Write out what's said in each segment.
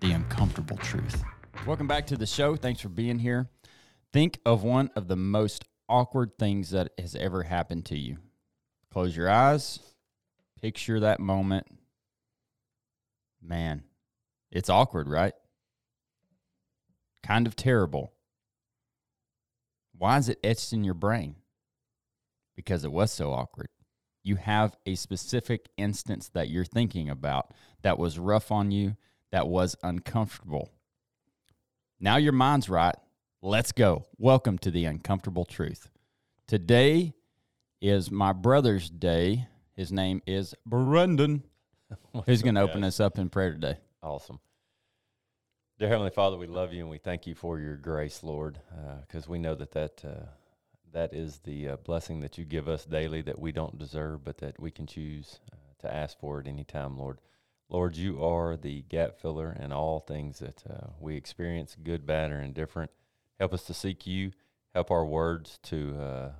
the uncomfortable truth. Welcome back to the show. Thanks for being here. Think of one of the most awkward things that has ever happened to you. Close your eyes, picture that moment. Man, it's awkward, right? Kind of terrible. Why is it etched in your brain? Because it was so awkward. You have a specific instance that you're thinking about that was rough on you, that was uncomfortable. Now your mind's right. Let's go. Welcome to the uncomfortable truth. Today is my brother's day. His name is Brendan. Who's going to open us up in prayer today? Awesome. Dear Heavenly Father, we love you and we thank you for your grace, Lord, because we know that that, uh, that is the uh, blessing that you give us daily that we don't deserve, but that we can choose uh, to ask for at any time, Lord. Lord, you are the gap filler in all things that uh, we experience, good, bad, or indifferent. Help us to seek you. Help our words to uh,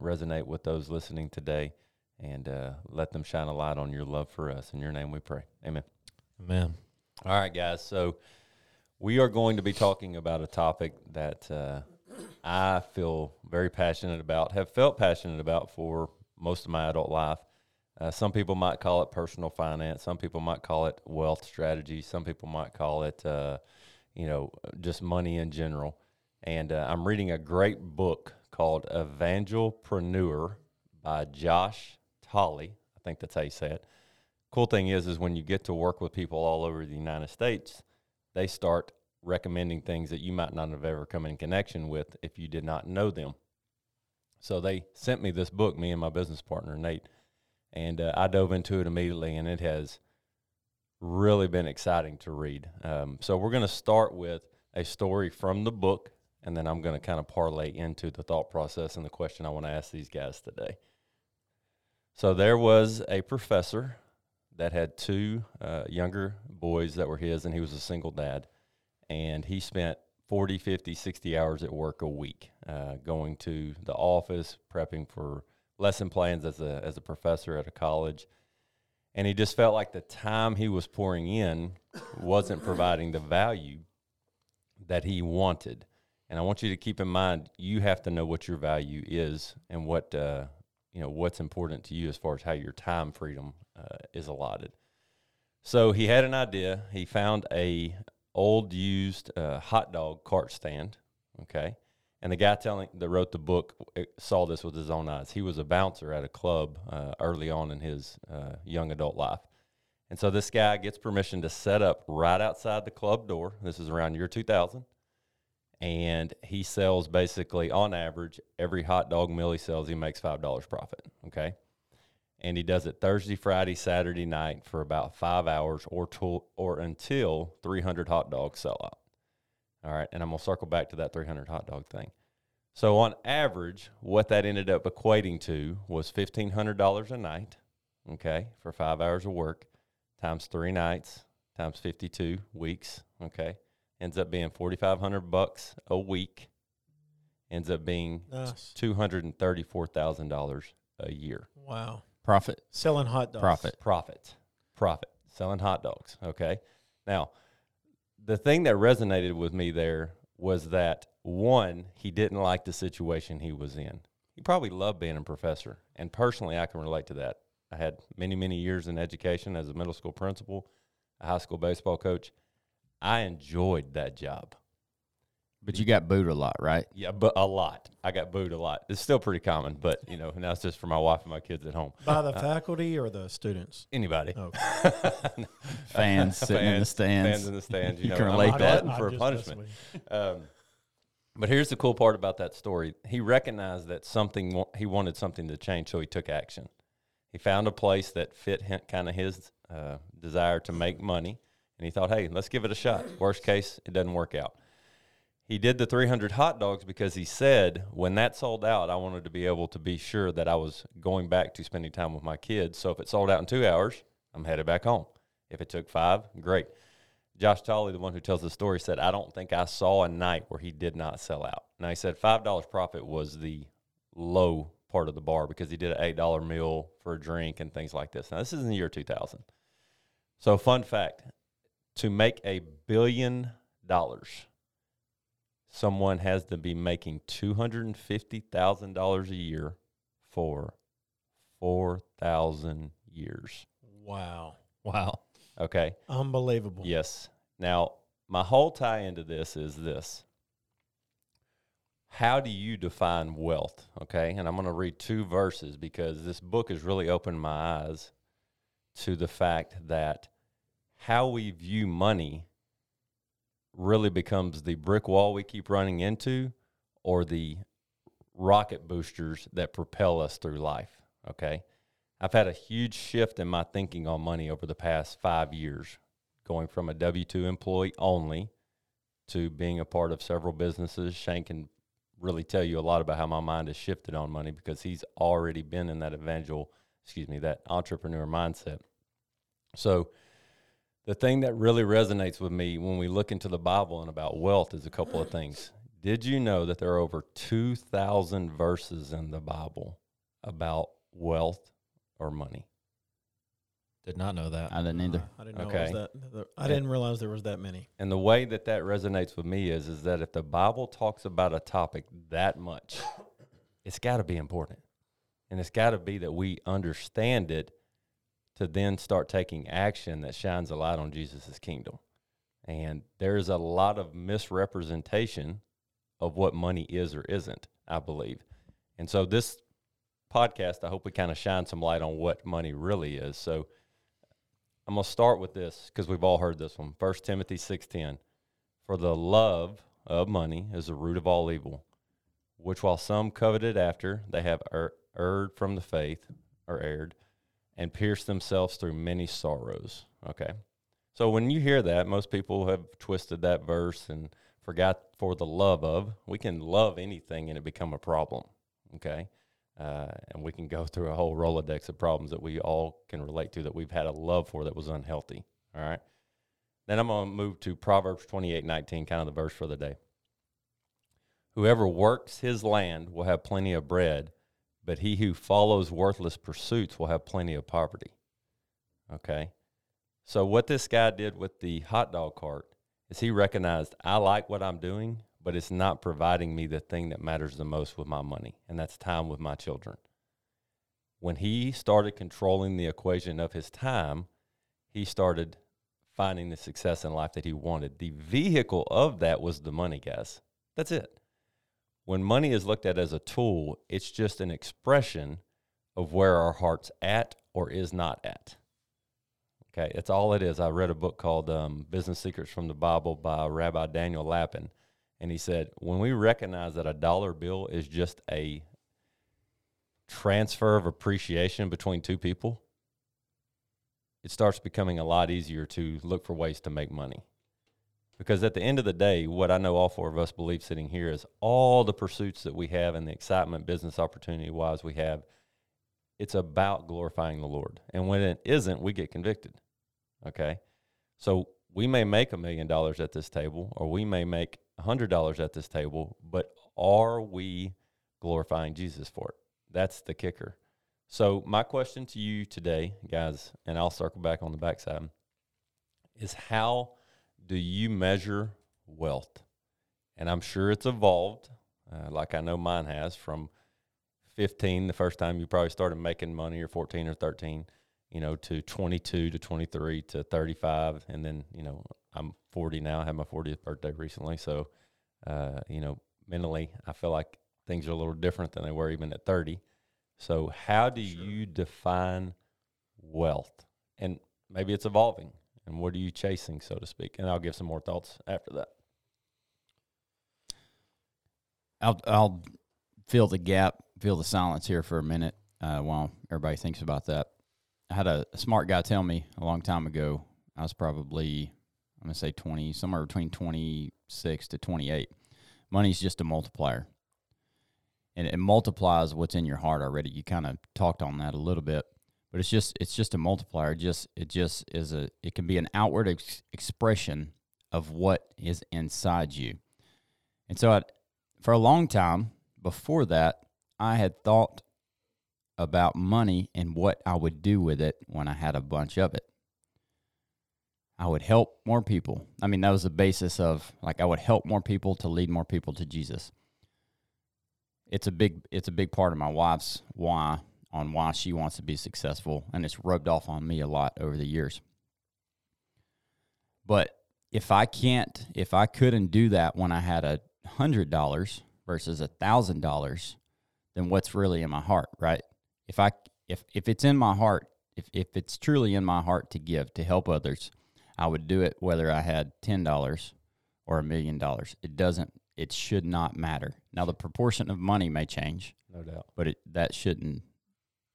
resonate with those listening today, and uh, let them shine a light on your love for us. In your name we pray. Amen. Amen. All right, guys. So we are going to be talking about a topic that uh, I feel very passionate about, have felt passionate about for most of my adult life. Uh, some people might call it personal finance. Some people might call it wealth strategy. Some people might call it, uh, you know, just money in general. And uh, I'm reading a great book called Evangelpreneur by Josh Tolley. I think that's how you say it. Cool thing is, is when you get to work with people all over the United States, they start recommending things that you might not have ever come in connection with if you did not know them. So they sent me this book, me and my business partner Nate, and uh, I dove into it immediately, and it has really been exciting to read. Um, so we're going to start with a story from the book, and then I'm going to kind of parlay into the thought process and the question I want to ask these guys today. So there was a professor that had two uh, younger boys that were his, and he was a single dad. And he spent 40, 50, 60 hours at work a week, uh, going to the office, prepping for lesson plans as a, as a professor at a college. And he just felt like the time he was pouring in wasn't providing the value that he wanted. And I want you to keep in mind, you have to know what your value is and what, uh, you know, what's important to you as far as how your time freedom uh, is allotted. So he had an idea. He found a old used uh, hot dog cart stand. Okay, and the guy telling that wrote the book uh, saw this with his own eyes. He was a bouncer at a club uh, early on in his uh, young adult life, and so this guy gets permission to set up right outside the club door. This is around year 2000. And he sells basically on average every hot dog meal he sells, he makes five dollars profit. Okay and he does it Thursday, Friday, Saturday night for about five hours or to, or until 300 hot dogs sell out. All right, and I'm gonna circle back to that 300 hot dog thing. So on average, what that ended up equating to was $1,500 a night, okay, for five hours of work, times three nights, times 52 weeks, okay, ends up being 4,500 bucks a week. Ends up being Nice. two hundred and thirty-four thousand dollars a year. Wow. Profit. Selling hot dogs. Profit. Profit, profit, selling hot dogs. Okay. Now, the thing that resonated with me there was that one, he didn't like the situation he was in. He probably loved being a professor. And personally, I can relate to that. I had many, many years in education as a middle school principal, a high school baseball coach. I enjoyed that job. But you got booed a lot, right? Yeah, but a lot. I got booed a lot. It's still pretty common, but you know, now it's just for my wife and my kids at home. By the faculty or the students? Anybody. Okay. Fans sitting in the stands. Fans in the stands. You, You know, can I'm relate that. for I'm punishment. Um, but here's the cool part about that story. He recognized that something he wanted something to change, so he took action. He found a place that fit kind of his uh, desire to make money. And he thought, hey, let's give it a shot. Worst case, it doesn't work out. He did the 300 hot dogs because he said, when that sold out, I wanted to be able to be sure that I was going back to spending time with my kids. So if it sold out in two hours, I'm headed back home. If it took five, great. Josh Tolley, the one who tells the story, said, I don't think I saw a night where he did not sell out. Now, he said $5 profit was the low part of the bar because he did an $8 meal for a drink and things like this. Now, this is in the year 2000. So, fun fact to make a billion dollars, someone has to be making $250,000 a year for 4,000 years. Wow. Wow. Okay. Unbelievable. Yes. Now, my whole tie into this is this. How do you define wealth? Okay. And I'm going to read two verses because this book has really opened my eyes to the fact that how we view money really becomes the brick wall we keep running into or the rocket boosters that propel us through life. Okay. I've had a huge shift in my thinking on money over the past five years, going from a W 2 employee only to being a part of several businesses. Shane can really tell you a lot about how my mind has shifted on money because he's already been in that evangel, excuse me, that entrepreneur mindset. So, the thing that really resonates with me when we look into the Bible and about wealth is a couple of things. Did you know that there are over 2,000 verses in the Bible about wealth or money? Did not know that. I didn't either. Uh, I didn't know it Okay. was that. that- I didn't realize there was that many. And the way that that resonates with me is, is that if the Bible talks about a topic that much, it's got to be important. And it's got to be that we understand it to then start taking action that shines a light on Jesus' kingdom. And there's a lot of misrepresentation of what money is or isn't, I believe. And so this podcast, I hope we kind of shine some light on what money really is. So I'm going to start with this because we've all heard this one. 1 Timothy 6:10. For the love of money is the root of all evil, which while some coveted after, they have er- erred from the faith or erred and pierced themselves through many sorrows. Okay. So when you hear that, most people have twisted that verse and forgot for the love of. We can love anything and it become a problem. Okay. Uh, and we can go through a whole Rolodex of problems that we all can relate to that we've had a love for that was unhealthy. All right. Then I'm going to move to Proverbs 28 19, kind of the verse for the day. Whoever works his land will have plenty of bread, but he who follows worthless pursuits will have plenty of poverty. Okay. So, what this guy did with the hot dog cart is he recognized I like what I'm doing, but it's not providing me the thing that matters the most with my money, and that's time with my children. When he started controlling the equation of his time, he started finding the success in life that he wanted. The vehicle of that was the money, guys. That's it. When money is looked at as a tool, it's just an expression of where our heart's at or is not at. Okay, that's all it is. I read a book called um, Business Secrets from the Bible by Rabbi Daniel Lapin. And he said, when we recognize that a dollar bill is just a transfer of appreciation between two people, it starts becoming a lot easier to look for ways to make money. Because at the end of the day, what I know all four of us believe sitting here is all the pursuits that we have and the excitement, business opportunity wise, we have, it's about glorifying the Lord. And when it isn't, we get convicted. Okay. So we may make a million dollars at this table, or we may make a hundred dollars at this table, but are we glorifying Jesus for it? That's the kicker. So my question to you today, guys, and I'll circle back on the backside, is how do you measure wealth? And I'm sure it's evolved, uh, like I know mine has from 15, the first time you probably started making money, or 14 or 13, you know, to 22 to 23 to 35. And then, you know, I'm 40 now. I had my 40th birthday recently. So, uh, you know, mentally, I feel like things are a little different than they were even at 30. So, how do you define wealth? And maybe it's evolving. And what are you chasing, so to speak? And I'll give some more thoughts after that. I'll I'll fill the gap, fill the silence here for a minute uh, while everybody thinks about that. I had a, a smart guy tell me a long time ago. I was probably I'm gonna say 20, somewhere between 26 to 28. Money's just a multiplier, and it multiplies what's in your heart already. You kind of talked on that a little bit, but it's just it's just a multiplier. Just it just is a it can be an outward ex- expression of what is inside you. And so, I, for a long time before that, I had thought about money and what I would do with it when I had a bunch of it. I would help more people. I mean, that was the basis of like I would help more people to lead more people to Jesus. It's a big it's a big part of my wife's why on why she wants to be successful and it's rubbed off on me a lot over the years. But if I can't if I couldn't do that when I had a hundred dollars versus a thousand dollars, then what's really in my heart, right? If I if if it's in my heart, if if it's truly in my heart to give, to help others, I would do it whether I had ten dollars or a million dollars. It doesn't it should not matter. Now the proportion of money may change, No doubt. but it that shouldn't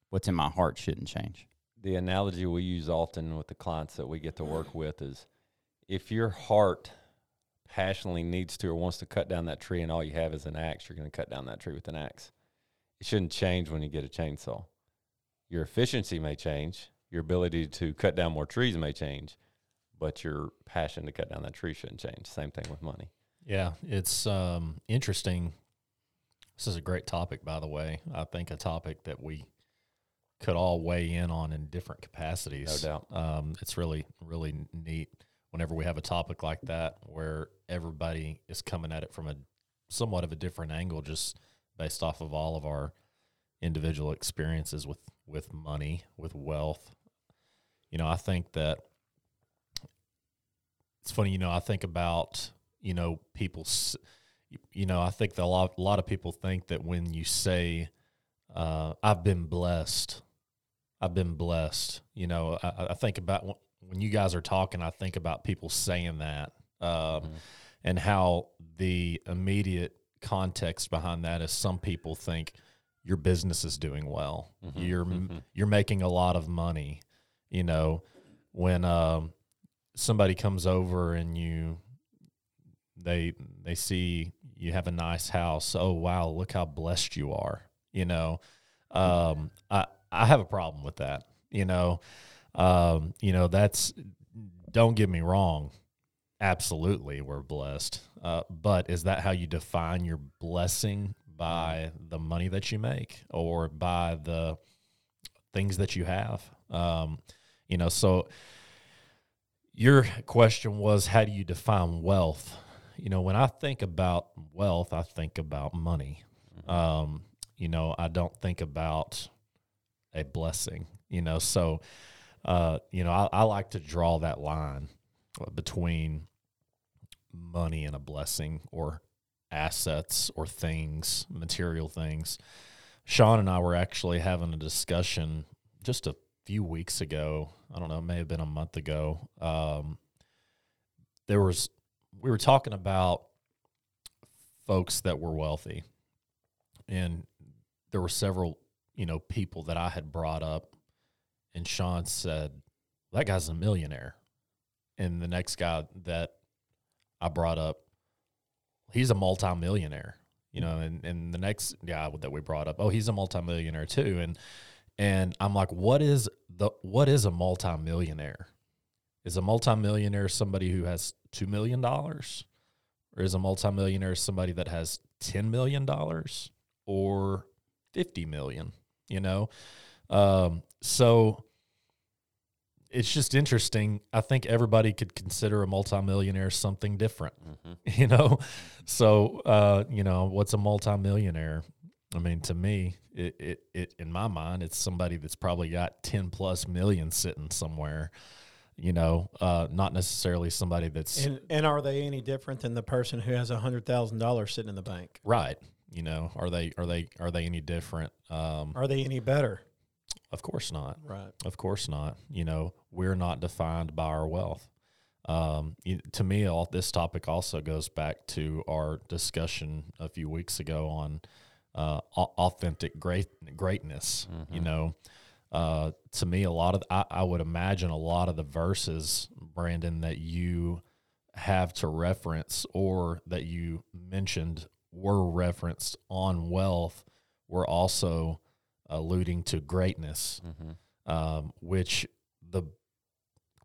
what's in my heart shouldn't change. The analogy we use often with the clients that we get to work with is if your heart passionately needs to or wants to cut down that tree and all you have is an axe, you're going to cut down that tree with an axe. It shouldn't change when you get a chainsaw. Your efficiency may change, your ability to cut down more trees may change, but your passion to cut down that tree shouldn't change. Same thing with money. Yeah, it's um, interesting. This is a great topic, by the way. I think a topic that we could all weigh in on in different capacities. No doubt. Um, it's really, really neat whenever we have a topic like that where everybody is coming at it from a somewhat of a different angle, just based off of all of our individual experiences with with money, with wealth. You know, I think that it's funny. You know, I think about you know people. You know, I think that a lot a lot of people think that when you say, uh, "I've been blessed," I've been blessed. You know, I, I think about when- you guys are talking. I think about people saying that, um, and how the immediate context behind that is some people think your business is doing well. You're you're making a lot of money. You know, when um, somebody comes over and you they they see you have a nice house. Oh wow, look how blessed you are. You know, um, I I have a problem with that. You know, um, you know that's don't get me wrong. Absolutely, we're blessed. Uh, but is that how you define your blessing by the money that you make or by the things that you have? Um, you know, so your question was how do you define wealth? You know, when I think about wealth, I think about money. Um, you know, I don't think about a blessing, you know, so uh, you know, I, I like to draw that line between money and a blessing or assets or things, material things. Sean and I were actually having a discussion just a few weeks ago. I don't know, it may have been a month ago. Um, there was, we were talking about folks that were wealthy, and there were several, you know, people that I had brought up, and Sean said, "That guy's a millionaire," and the next guy that I brought up, he's a multimillionaire, you know, and, and the next guy that we brought up, oh, he's a multimillionaire too. And and I'm like, what is the what is a multimillionaire? Is a multimillionaire somebody who has two million dollars? Or is a multimillionaire somebody that has ten million dollars or fifty million? You know? Um, so it's just interesting. I think everybody could consider a multimillionaire something different, you know? So, uh, you know, what's a multimillionaire? I mean, to me, it, it, it, in my mind, it's somebody that's probably got 10 plus million sitting somewhere, you know, uh, not necessarily somebody that's And and are they any different than the person who has a hundred thousand dollars sitting in the bank? right. You know, are they, are they, are they any different? Um, Are they any better? of course not. Right. Of course not. You know, we're not defined by our wealth. Um, to me, all this topic also goes back to our discussion a few weeks ago on uh, authentic great greatness. You know, uh, to me, a lot of I, I would imagine a lot of the verses, Brandon, that you have to reference or that you mentioned were referenced on wealth were also alluding to greatness, Mm-hmm. um, which the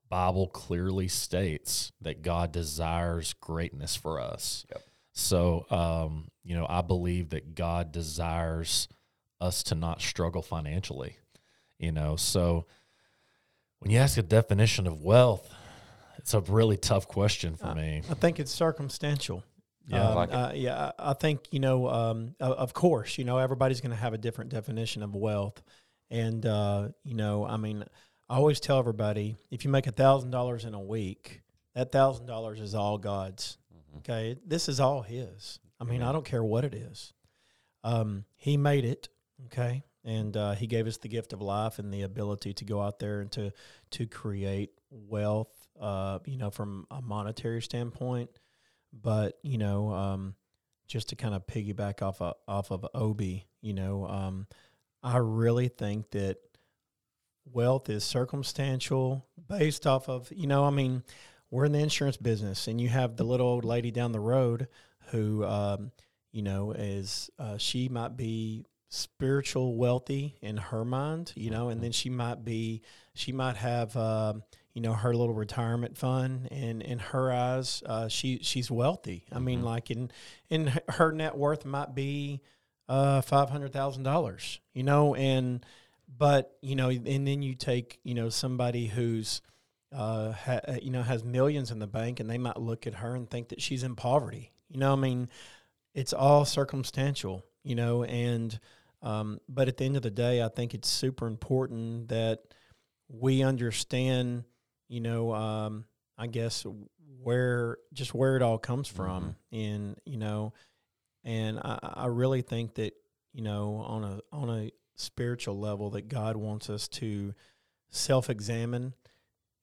Bible clearly states that God desires greatness for us. Yep. So, um, you know, I believe that God desires us to not struggle financially, you know. So, when you ask a definition of wealth, it's a really tough question for Uh, me. I think it's circumstantial. Yeah. Um, like it. uh, yeah. I I think you know. Um, of course, you know everybody's going to have a different definition of wealth, and uh, you know, I mean, I always tell everybody if you make a thousand dollars in a week, that thousand dollars is all God's. Mm-hmm. Okay, this is all His. I mean. I don't care what it is. Um, he made it. Okay, and uh, He gave us the gift of life and the ability to go out there and to to create wealth. Uh, you know, from a monetary standpoint, but you know, um, just to kind of piggyback off of, off of Obi, you know, um, I really think that wealth is circumstantial, based off of you know, I mean, we're in the insurance business, and you have the little old lady down the road who, um, you know, is uh, she might be spiritual wealthy in her mind, you know, and then she might be she might have. Um, you know her little retirement fund and in her eyes uh, she she's wealthy i mean Mhm. like in in her net worth might be uh five hundred thousand dollars you know and but you know and then you take you know somebody who's uh ha, you know has millions in the bank and they might look at her and think that she's in poverty you know i mean it's all circumstantial you know and um but at the end of the day i think it's super important that we understand you know, um, I guess where just where it all comes from, and you know, and I, I really think that you know on a on a spiritual level that God wants us to self examine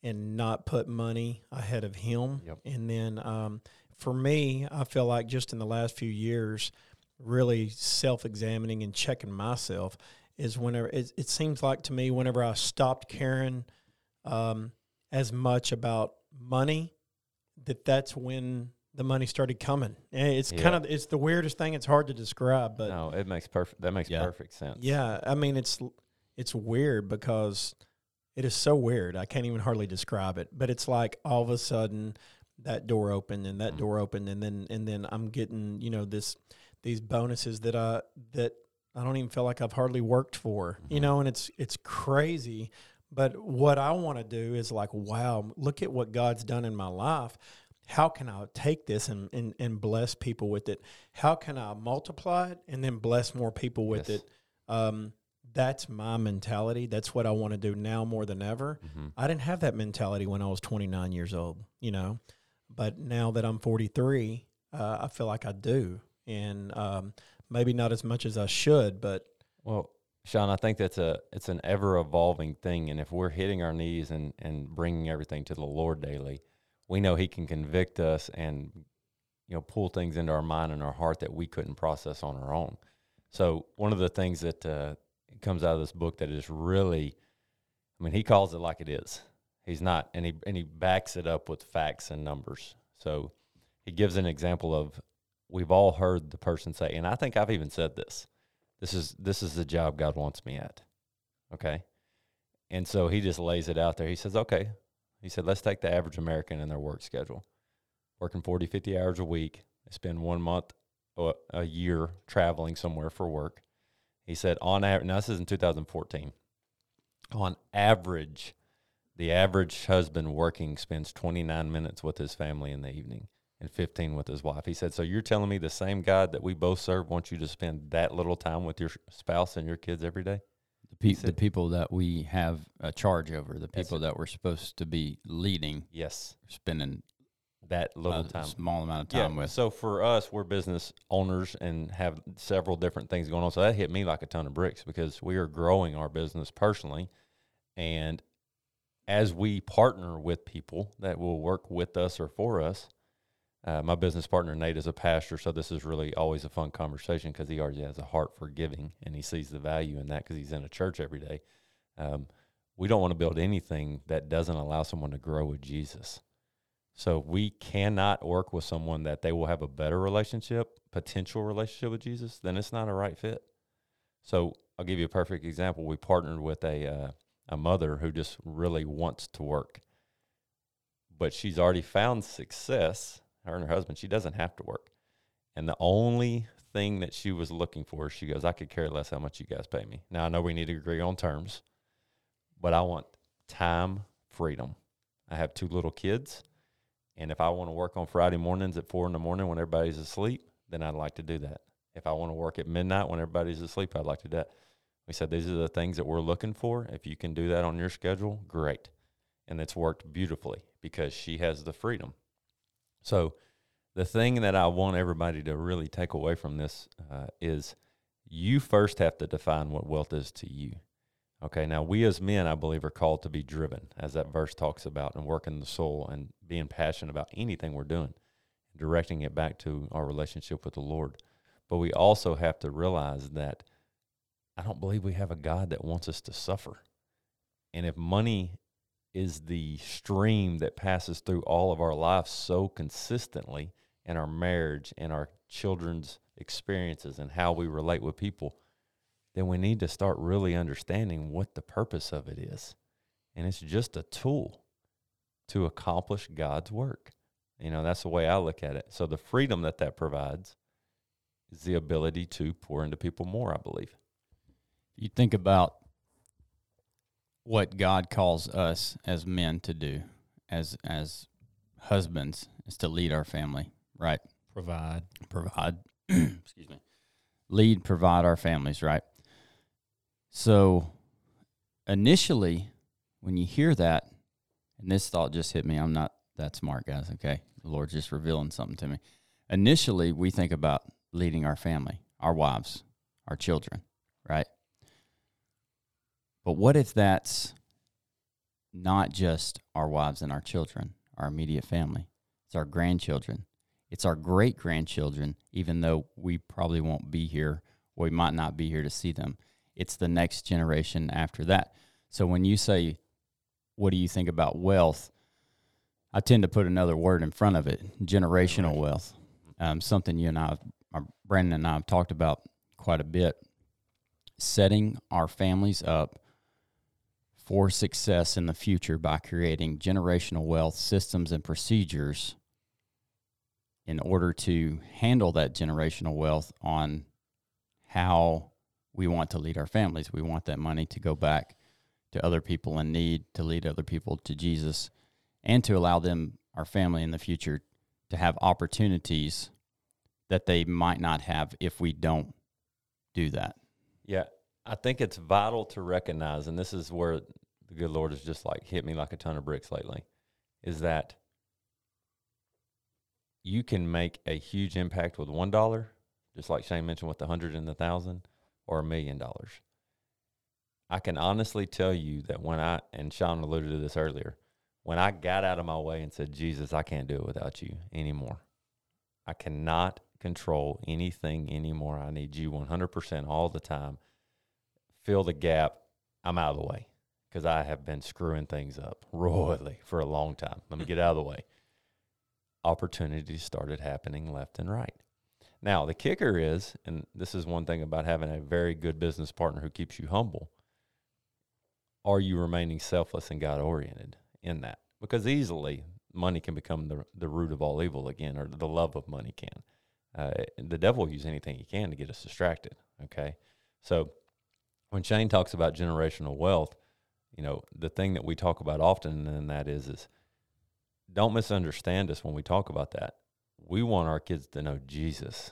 and not put money ahead of Him, Yep. and then um, for me, I feel like just in the last few years, really self examining and checking myself is whenever it, it seems like to me whenever I stopped caring um, as much about money that that's when the money started coming. And it's Yeah. kind of it's the weirdest thing. It's hard to describe, but no, it makes perfect. That makes Yeah. perfect sense. yeah, I mean it's it's weird because it is so weird. I can't even hardly describe it. But it's like all of a sudden that door opened and that Mhm. door opened and then and then I'm getting, you know, this these bonuses that I that I don't even feel like I've hardly worked for. You Mhm. know, and it's it's crazy. But what I want to do is like, wow, look at what God's done in my life. How can I take this and, and, and bless people with it? How can I multiply it and then bless more people with Yes. it? Um, that's my mentality. That's what I want to do now more than ever. hmm I didn't have that mentality when I was 29 years old, you know, but now that I'm 43, uh, I feel like I do. And um, maybe not as much as I should, but Well, Sean, I think that's a it's an ever evolving thing, and if we're hitting our knees and and bringing everything to the Lord daily, we know He can convict us and you know pull things into our mind and our heart that we couldn't process on our own. So one of the things that uh, comes out of this book that is really, I mean, he calls it like it is. He's not, and he and he backs it up with facts and numbers. So he gives an example of we've all heard the person say, and I think I've even said this this is this is the job God wants me at. Okay. And so he just lays it out there. He says, okay. He said, let's take the average American and their work schedule. Working 40, 50 hours a week. They spend one month or a year traveling somewhere for work. He said, on average, now this is in 2014. On average, the average husband working spends 29 minutes with his family in the evening and 15 with his wife. He said, So you're telling me the same God that we both serve wants you to spend that little time with your spouse and your kids every day? The, pe- said- the people that we have a charge over, the people that we're supposed to be leading, Yes. spending That little a time. small amount of time with. So for us, we're business owners and have several different things going on. So that hit me like a ton of bricks because we are growing our business personally. And as we partner with people that will work with us or for us, uh, my business partner Nate is a pastor, so this is really always a fun conversation because he already has a heart for giving and he sees the value in that because he's in a church every day. Um, we don't want to build anything that doesn't allow someone to grow with Jesus. So we cannot work with someone that they will have a better relationship, potential relationship with Jesus, then it's not a right fit. So I'll give you a perfect example. We partnered with a uh, a mother who just really wants to work, but she's already found success. Her and her husband. She doesn't have to work, and the only thing that she was looking for, she goes, "I could care less how much you guys pay me." Now I know we need to agree on terms, but I want time freedom. I have two little kids, and if I want to work on Friday mornings at four in the morning when everybody's asleep, then I'd like to do that. If I want to work at midnight when everybody's asleep, I'd like to do that. We said these are the things that we're looking for. If you can do that on your schedule, great. And it's worked beautifully because she has the freedom. So, the thing that I want everybody to really take away from this uh, is you first have to define what wealth is to you. Okay, now we as men, I believe, are called to be driven, as that verse talks about, and working the soul and being passionate about anything we're doing, directing it back to our relationship with the Lord. But we also have to realize that I don't believe we have a God that wants us to suffer. And if money is the stream that passes through all of our lives so consistently in our marriage and our children's experiences and how we relate with people, then we need to start really understanding what the purpose of it is. And it's just a tool to accomplish God's work. You know, that's the way I look at it. So the freedom that that provides is the ability to pour into people more, I believe. You think about what God calls us as men to do, as as husbands, is to lead our family, right? Provide. Provide, excuse me, lead, provide our families, right? So, initially, when you hear that, and this thought just hit me, I'm not that smart, guys. Okay, the Lord's just revealing something to me. Initially, we think about leading our family, our wives, our children, right? But what if that's not just our wives and our children, our immediate family? It's our grandchildren. It's our great grandchildren, even though we probably won't be here or we might not be here to see them. It's the next generation after that. So when you say, what do you think about wealth? I tend to put another word in front of it generational wealth. Um, something you and I, Brandon and I have talked about quite a bit. Setting our families up for success in the future by creating generational wealth systems and procedures in order to handle that generational wealth on how we want to lead our families. We want that money to go back to other people in need, to lead other people to Jesus, and to allow them, our family in the future, to have opportunities that they might not have if we don't do that. Yeah, I think it's vital to recognize, and this is where the good Lord has just like hit me like a ton of bricks lately, is that you can make a huge impact with one dollar, just like Shane mentioned with the hundred and the thousand, or a million dollars. I can honestly tell you that when I and Sean alluded to this earlier, when I got out of my way and said, Jesus, I can't do it without you anymore. I cannot control anything anymore. I need you 100% all the time. Fill the gap. I'm out of the way because I have been screwing things up royally for a long time. Let me get out of the way. Opportunities started happening left and right. Now, the kicker is, and this is one thing about having a very good business partner who keeps you humble, are you remaining selfless and God oriented in that? Because easily money can become the, the root of all evil again, or the love of money can. Uh, the devil will use anything he can to get us distracted. Okay. So when Shane talks about generational wealth, you know, the thing that we talk about often and that is, is don't misunderstand us when we talk about that. We want our kids to know Jesus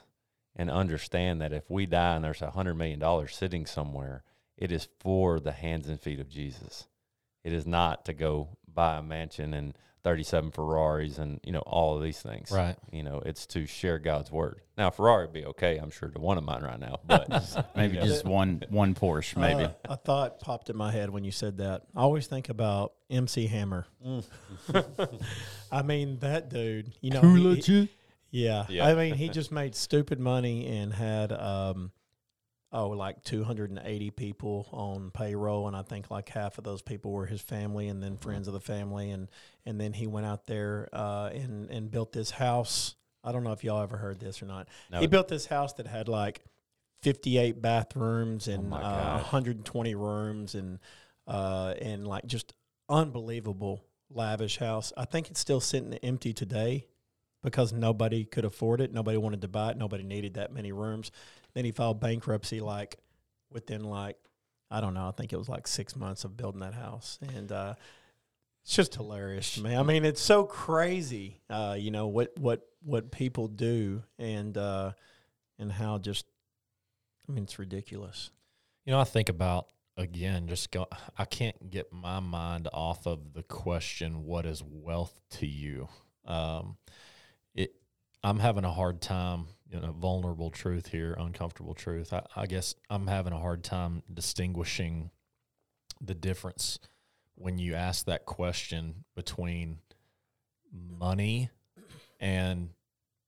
and understand that if we die and there's a hundred million dollars sitting somewhere, it is for the hands and feet of Jesus. It is not to go buy a mansion and 37 Ferraris and, you know, all of these things. Right. You know, it's to share God's word. Now, Ferrari would be okay, I'm sure, to one of mine right now, but Maybe you know, just one one Porsche, maybe. Uh, a thought popped in my head when you said that. I always think about MC Hammer. I mean, that dude, you know, he- he- yeah. Yeah. I mean, he just made stupid money and had um, oh like 280 people on payroll and i think like half of those people were his family and then friends of the family and and then he went out there uh, and and built this house i don't know if y'all ever heard this or not No. he built this house that had like 58 bathrooms and my uh, 120 rooms and uh, and like just unbelievable lavish house. I think it's still sitting empty today because nobody could afford it. Nobody wanted to buy it. Nobody needed that many rooms. Then he filed bankruptcy like within like I don't know. I think it was like six months of building that house, and uh, it's just hilarious to me. I mean, it's so crazy. Uh, you know what what what people do, and uh, and how just I mean, it's ridiculous. You know, I think about again, just go. I can't get my mind off of the question, "What is wealth to you?" Um, it. I'm having a hard time. You know, vulnerable truth here, uncomfortable truth. I, I guess I'm having a hard time distinguishing the difference when you ask that question between money and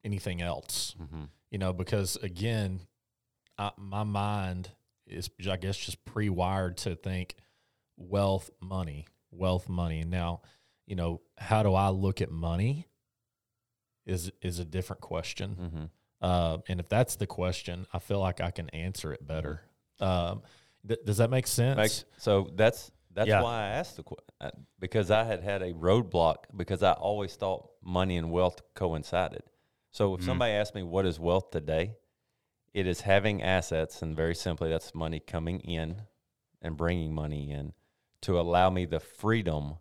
anything else Mm-hmm. you know, because again, I, my mind is, I guess, just pre wired to think wealth, money, wealth, money. And now, you know, how do I look at money is is a different question. Mm-hmm. Uh, and if that's the question, I feel like I can answer it better. Um, th- does that make sense? Makes, so that's that's Yeah. why I asked the question because I had had a roadblock because I always thought money and wealth coincided. So if Mm-hmm. somebody asked me what is wealth today, it is having assets, and very simply, that's money coming in and bringing money in to allow me the freedom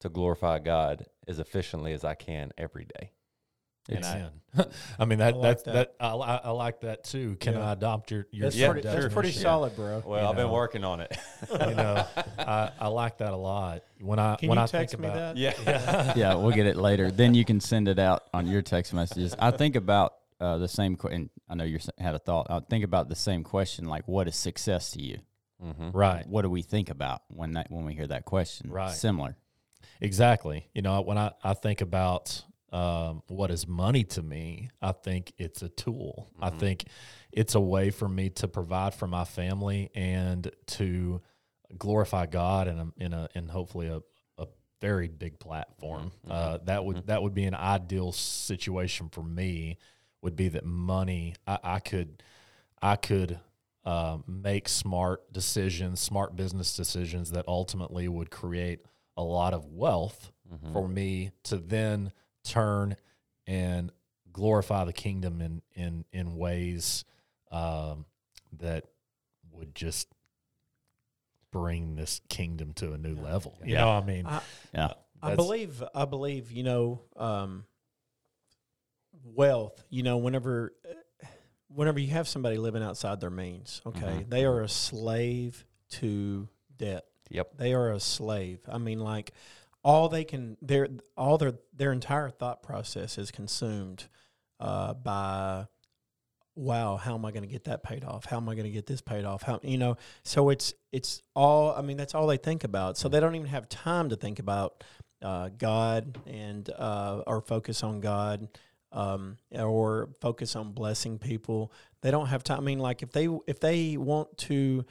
to glorify God as efficiently as I can every day. And I- Amen. I mean that I like that's that. that, I, I like that too. Can Yeah. I adopt your your That's Yeah, pretty, that's pretty solid, bro. Well, You I've been working on it. you know I, I like that a lot. When I Can when you I text think me about that? yeah. yeah, we'll get it later. Then you can send it out on your text messages. I think about uh, the same. question. I know you had a thought. I think about the same question. Like, what is success to you? mm-hmm. right What do we think about when that when we hear that question? Right. Similar. Exactly. You know, when I, I think about um, what is money to me, I think it's a tool. I think it's a way for me to provide for my family and to glorify God in a in a in hopefully a, a very big platform. Uh, that would that would be an ideal situation for me. Would be that money I, I could I could uh, make smart decisions, smart business decisions that ultimately would create a lot of wealth for me to then turn and glorify the kingdom in in in ways um, that would just bring this kingdom to a new level. You Yeah. know, what I mean, I, Yeah. I believe I believe you know um, wealth. You know, whenever whenever you have somebody living outside their means, okay, Mhm. they are a slave to debt. Yep. They are a slave. I mean, like all they can their all their their entire thought process is consumed uh, by wow how am i going to get that paid off? How am i going to get this paid off? How you know so it's it's all i mean that's all they think about. So they don't even have time to think about uh, god and uh, focus on god um, or focus on blessing people. They don't have time i mean like if they if they want to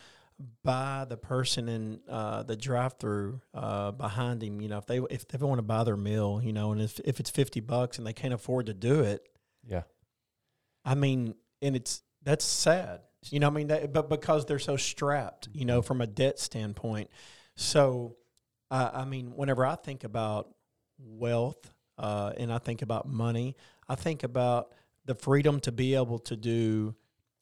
buy the person in uh, the drive-through uh, behind him. You know, if they if they want to buy their meal, you know, and if if it's fifty bucks and they can't afford to do it, Yeah. I mean, and it's that's sad. You know, I mean, that, but because they're so strapped, you know, from a debt standpoint. So, uh, I mean, whenever I think about wealth uh, and I think about money, I think about the freedom to be able to do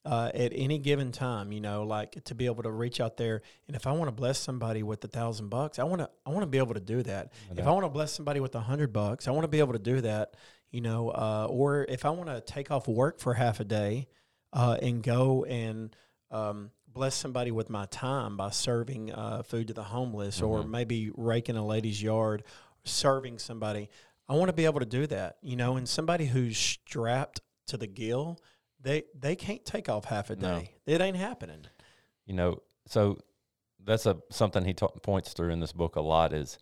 uh, at any given time. You know, like to be able to reach out there, and if I want to bless somebody with a thousand bucks, I want to I want to be able to do that. If I want to bless somebody with a hundred bucks, I want to be able to do that. You know, uh, or if I want to take off work for half a day uh, and go and um, bless somebody with my time by serving uh, food to the homeless, or maybe raking a lady's yard, serving somebody. I want to be able to do that, you know. And somebody who's strapped to the gill, they they can't take off half a No. day. It ain't happening. you know so that's a something he ta- points through in this book a lot is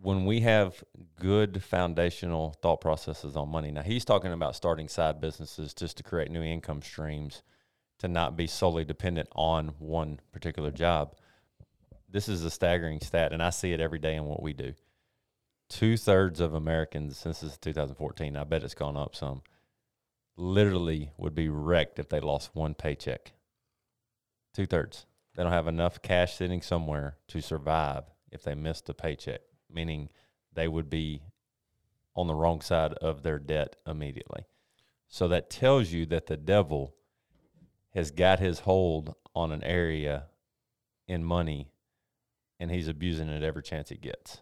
when we have good foundational thought processes on money now he's talking about starting side businesses just to create new income streams to not be solely dependent on one particular job. This is a staggering stat, and I see it every day in what we do. Two thirds of Americans, since this is 2014, I bet it's gone up some, literally would be wrecked if they lost one paycheck. Two thirds. They don't have enough cash sitting somewhere to survive if they missed a paycheck, meaning they would be on the wrong side of their debt immediately. So that tells you that the devil has got his hold on an area in money and he's abusing it every chance he gets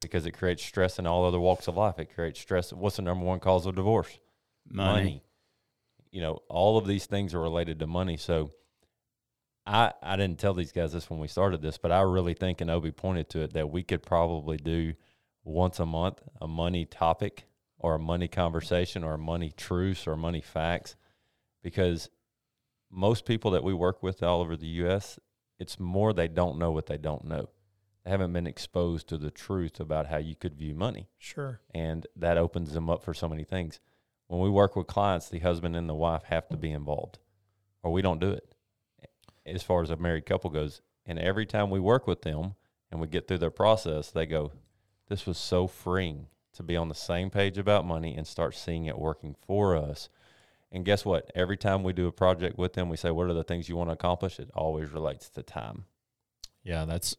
because it creates stress in all other walks of life. It creates stress. What's the number one cause of divorce? Money. You know, all of these things are related to money. So I I didn't tell these guys this when we started this, but I really think and Obi pointed to it that we could probably do once a month a money topic or a money conversation or a money truce or money facts because most people that we work with all over the US, it's more they don't know what they don't know. They haven't been exposed to the truth about how you could view money Sure. and that opens them up for so many things. When we work with clients, the husband and the wife have to be involved, or we don't do it. As far as a married couple goes, and every time we work with them and we get through their process, they go, "This was so freeing to be on the same page about money and start seeing it working for us." And guess what? Every time we do a project with them, we say, "What are the things you want to accomplish?" It always relates to time. Yeah, that's.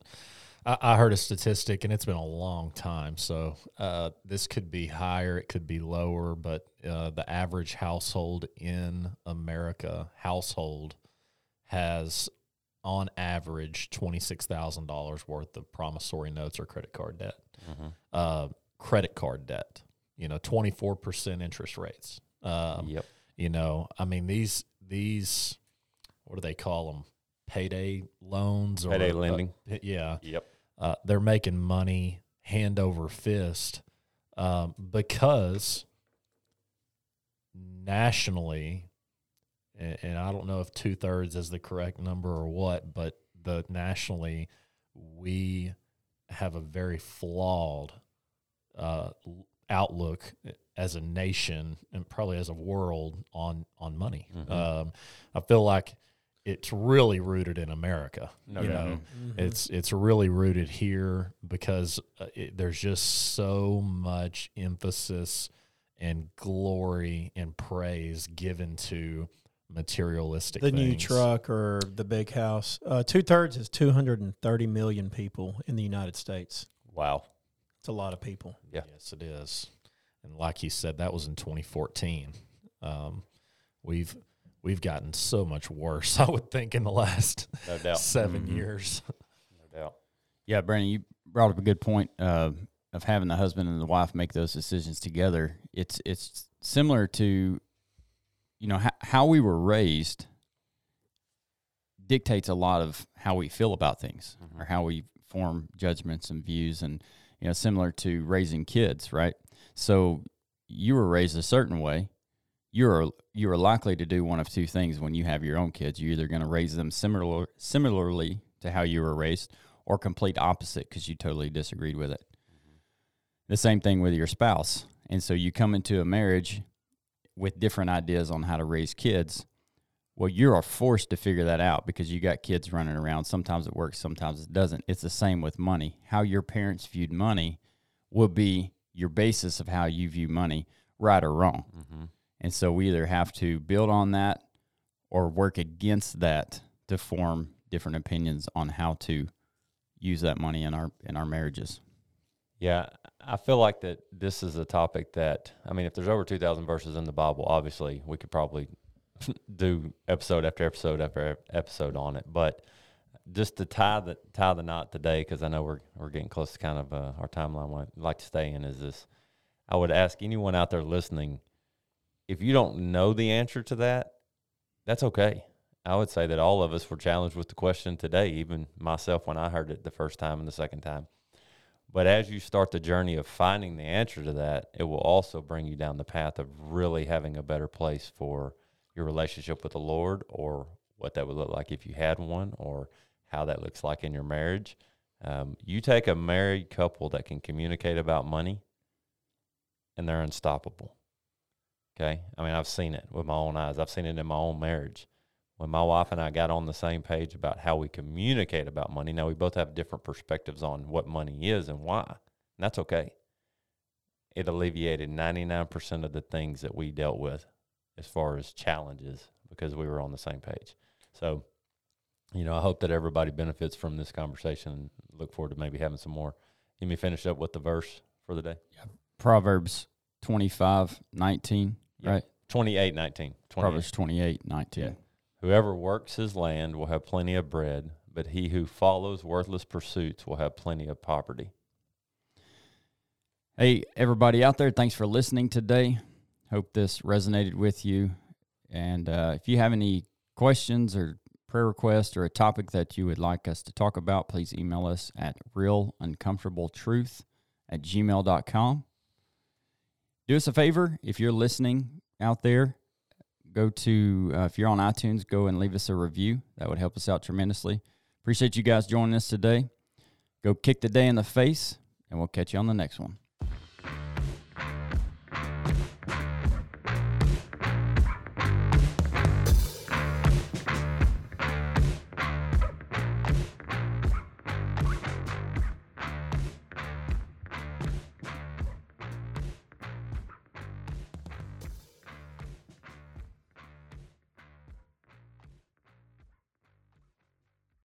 I, I heard a statistic, and it's been a long time. So uh, this could be higher, it could be lower, but uh, the average household in America household has, on average, twenty six thousand dollars worth of promissory notes or credit card debt. Uh, credit card debt, you know, twenty four percent interest rates. Um, yep. you know, I mean these these what do they call them? Payday loans or Payday uh, lending. yeah, Yep. Uh, they're making money hand over fist um, because nationally, and, and I don't know if two thirds is the correct number or what, but the nationally we have a very flawed uh, outlook as a nation and probably as a world on on money. Mhm. Um, I feel like it's really rooted in America. No you doubt. know, Mm-hmm. it's it's really rooted here because uh, it, there's just so much emphasis and glory and praise given to materialistic the new truck or the big house. Uh, Two thirds is 230 million people in the United States. Wow. It's a lot of people. Yeah. Yes, it is. And like you said, that was in 2014. Um, we've we've gotten so much worse. I would think in the last No doubt. 7 Mhm. years. No doubt. Yeah, Brandon, you brought up a good point uh, of having the husband and the wife make those decisions together. It's it's similar to, you know, how, how we were raised dictates a lot of how we feel about things Mhm. or how we form judgments and views, and you know, similar to raising kids, right? So you were raised a certain way. You're you are likely to do one of two things when you have your own kids. You're either going to raise them similar similarly to how you were raised, or complete opposite because you totally disagreed with it. The same thing with your spouse. And so you come into a marriage with different ideas on how to raise kids. Well, you are forced to figure that out because you got kids running around. Sometimes it works, sometimes it doesn't. It's the same with money. How your parents viewed money will be your basis of how you view money, right or wrong. Mm-hmm. And so we either have to build on that or work against that to form different opinions on how to use that money in our in our marriages. Yeah, I feel like that this is a topic that I mean, if there's over two thousand verses in the Bible, obviously we could probably do episode after episode after episode on it. But just to tie the tie the knot today, because I know we're we're getting close to kind of uh, our timeline. What I'd like to stay in is this. I would ask anyone out there listening, if you don't know the answer to that, that's okay. I would say that all of us were challenged with the question today, even myself when I heard it the first time and the second time. But as you start the journey of finding the answer to that, it will also bring you down the path of really having a better place for your relationship with the Lord or what that would look like if you had one or how that looks like in your marriage. Um, you take a married couple that can communicate about money and they're unstoppable. Okay. I mean, I've seen it with my own eyes, I've seen it in my own marriage when my wife and I got on the same page about how we communicate about money, now we both have different perspectives on what money is and why. And that's okay. It alleviated 99% of the things that we dealt with as far as challenges because we were on the same page. So, you know, I hope that everybody benefits from this conversation. And look forward to maybe having some more. Let me finish up with the verse for the day. Proverbs 25, 19, Yeah. right? 28, 19. 28. Proverbs 28, 19. Yeah. Whoever works his land will have plenty of bread, but he who follows worthless pursuits will have plenty of poverty. Hey, everybody out there, thanks for listening today. Hope this resonated with you. And uh, if you have any questions or prayer requests or a topic that you would like us to talk about, please email us at realuncomfortabletruth at gmail.com. Do us a favor if you're listening out there, go to, uh, if you're on iTunes, go and leave us a review. That would help us out tremendously. Appreciate you guys joining us today. Go kick the day in the face, and we'll catch you on the next one.